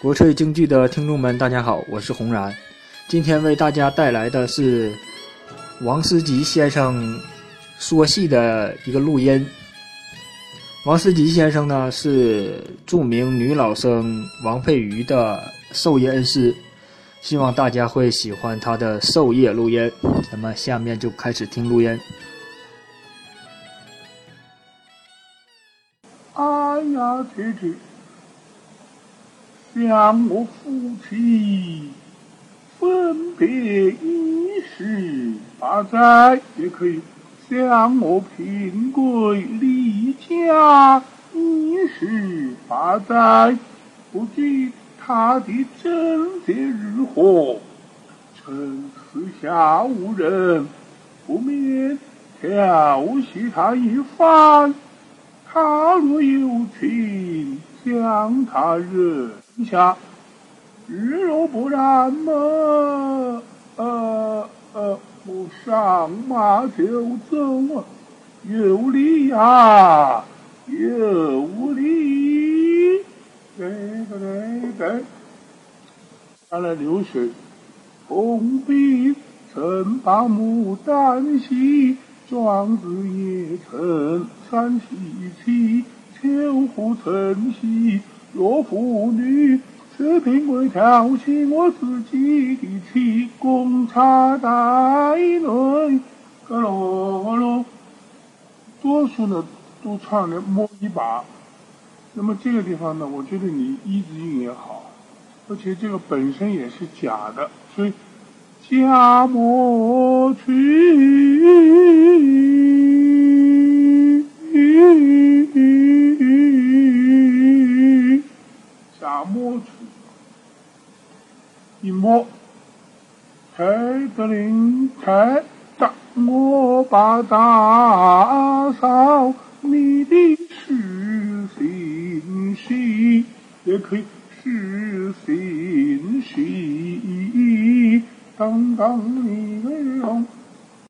国粹京剧的听众们，大家好，我是红然。今天为大家带来的是王思吉先生说戏的一个录音。王思吉先生呢是著名女老生王佩瑜的授业恩师，希望大家会喜欢他的授业录音。咱们下面就开始听录音。哎呀，姐姐，将我夫妻分别已时八载，也可以将我平贵离家已时八载，不知他的贞洁如何？臣私下无人，不免调戏他一番。他若有情，将他惹忍下；日若不然嘛，呃呃，我上马就走啊，有理呀，有理。对对对对，看来流水，红笔曾把牡丹戏。庄子也曾三戏起，秋胡曾戏。若妇女是平贵挑起我自己的气，公差带内。咯咯咯，多数呢都唱的摸一把。那么这个地方呢，我觉得你一字音也好，而且这个本身也是假的，所以。下莫去，一摸，太得令太大，我把大嫂，你的是心事，也可以是心事。当当你为荣。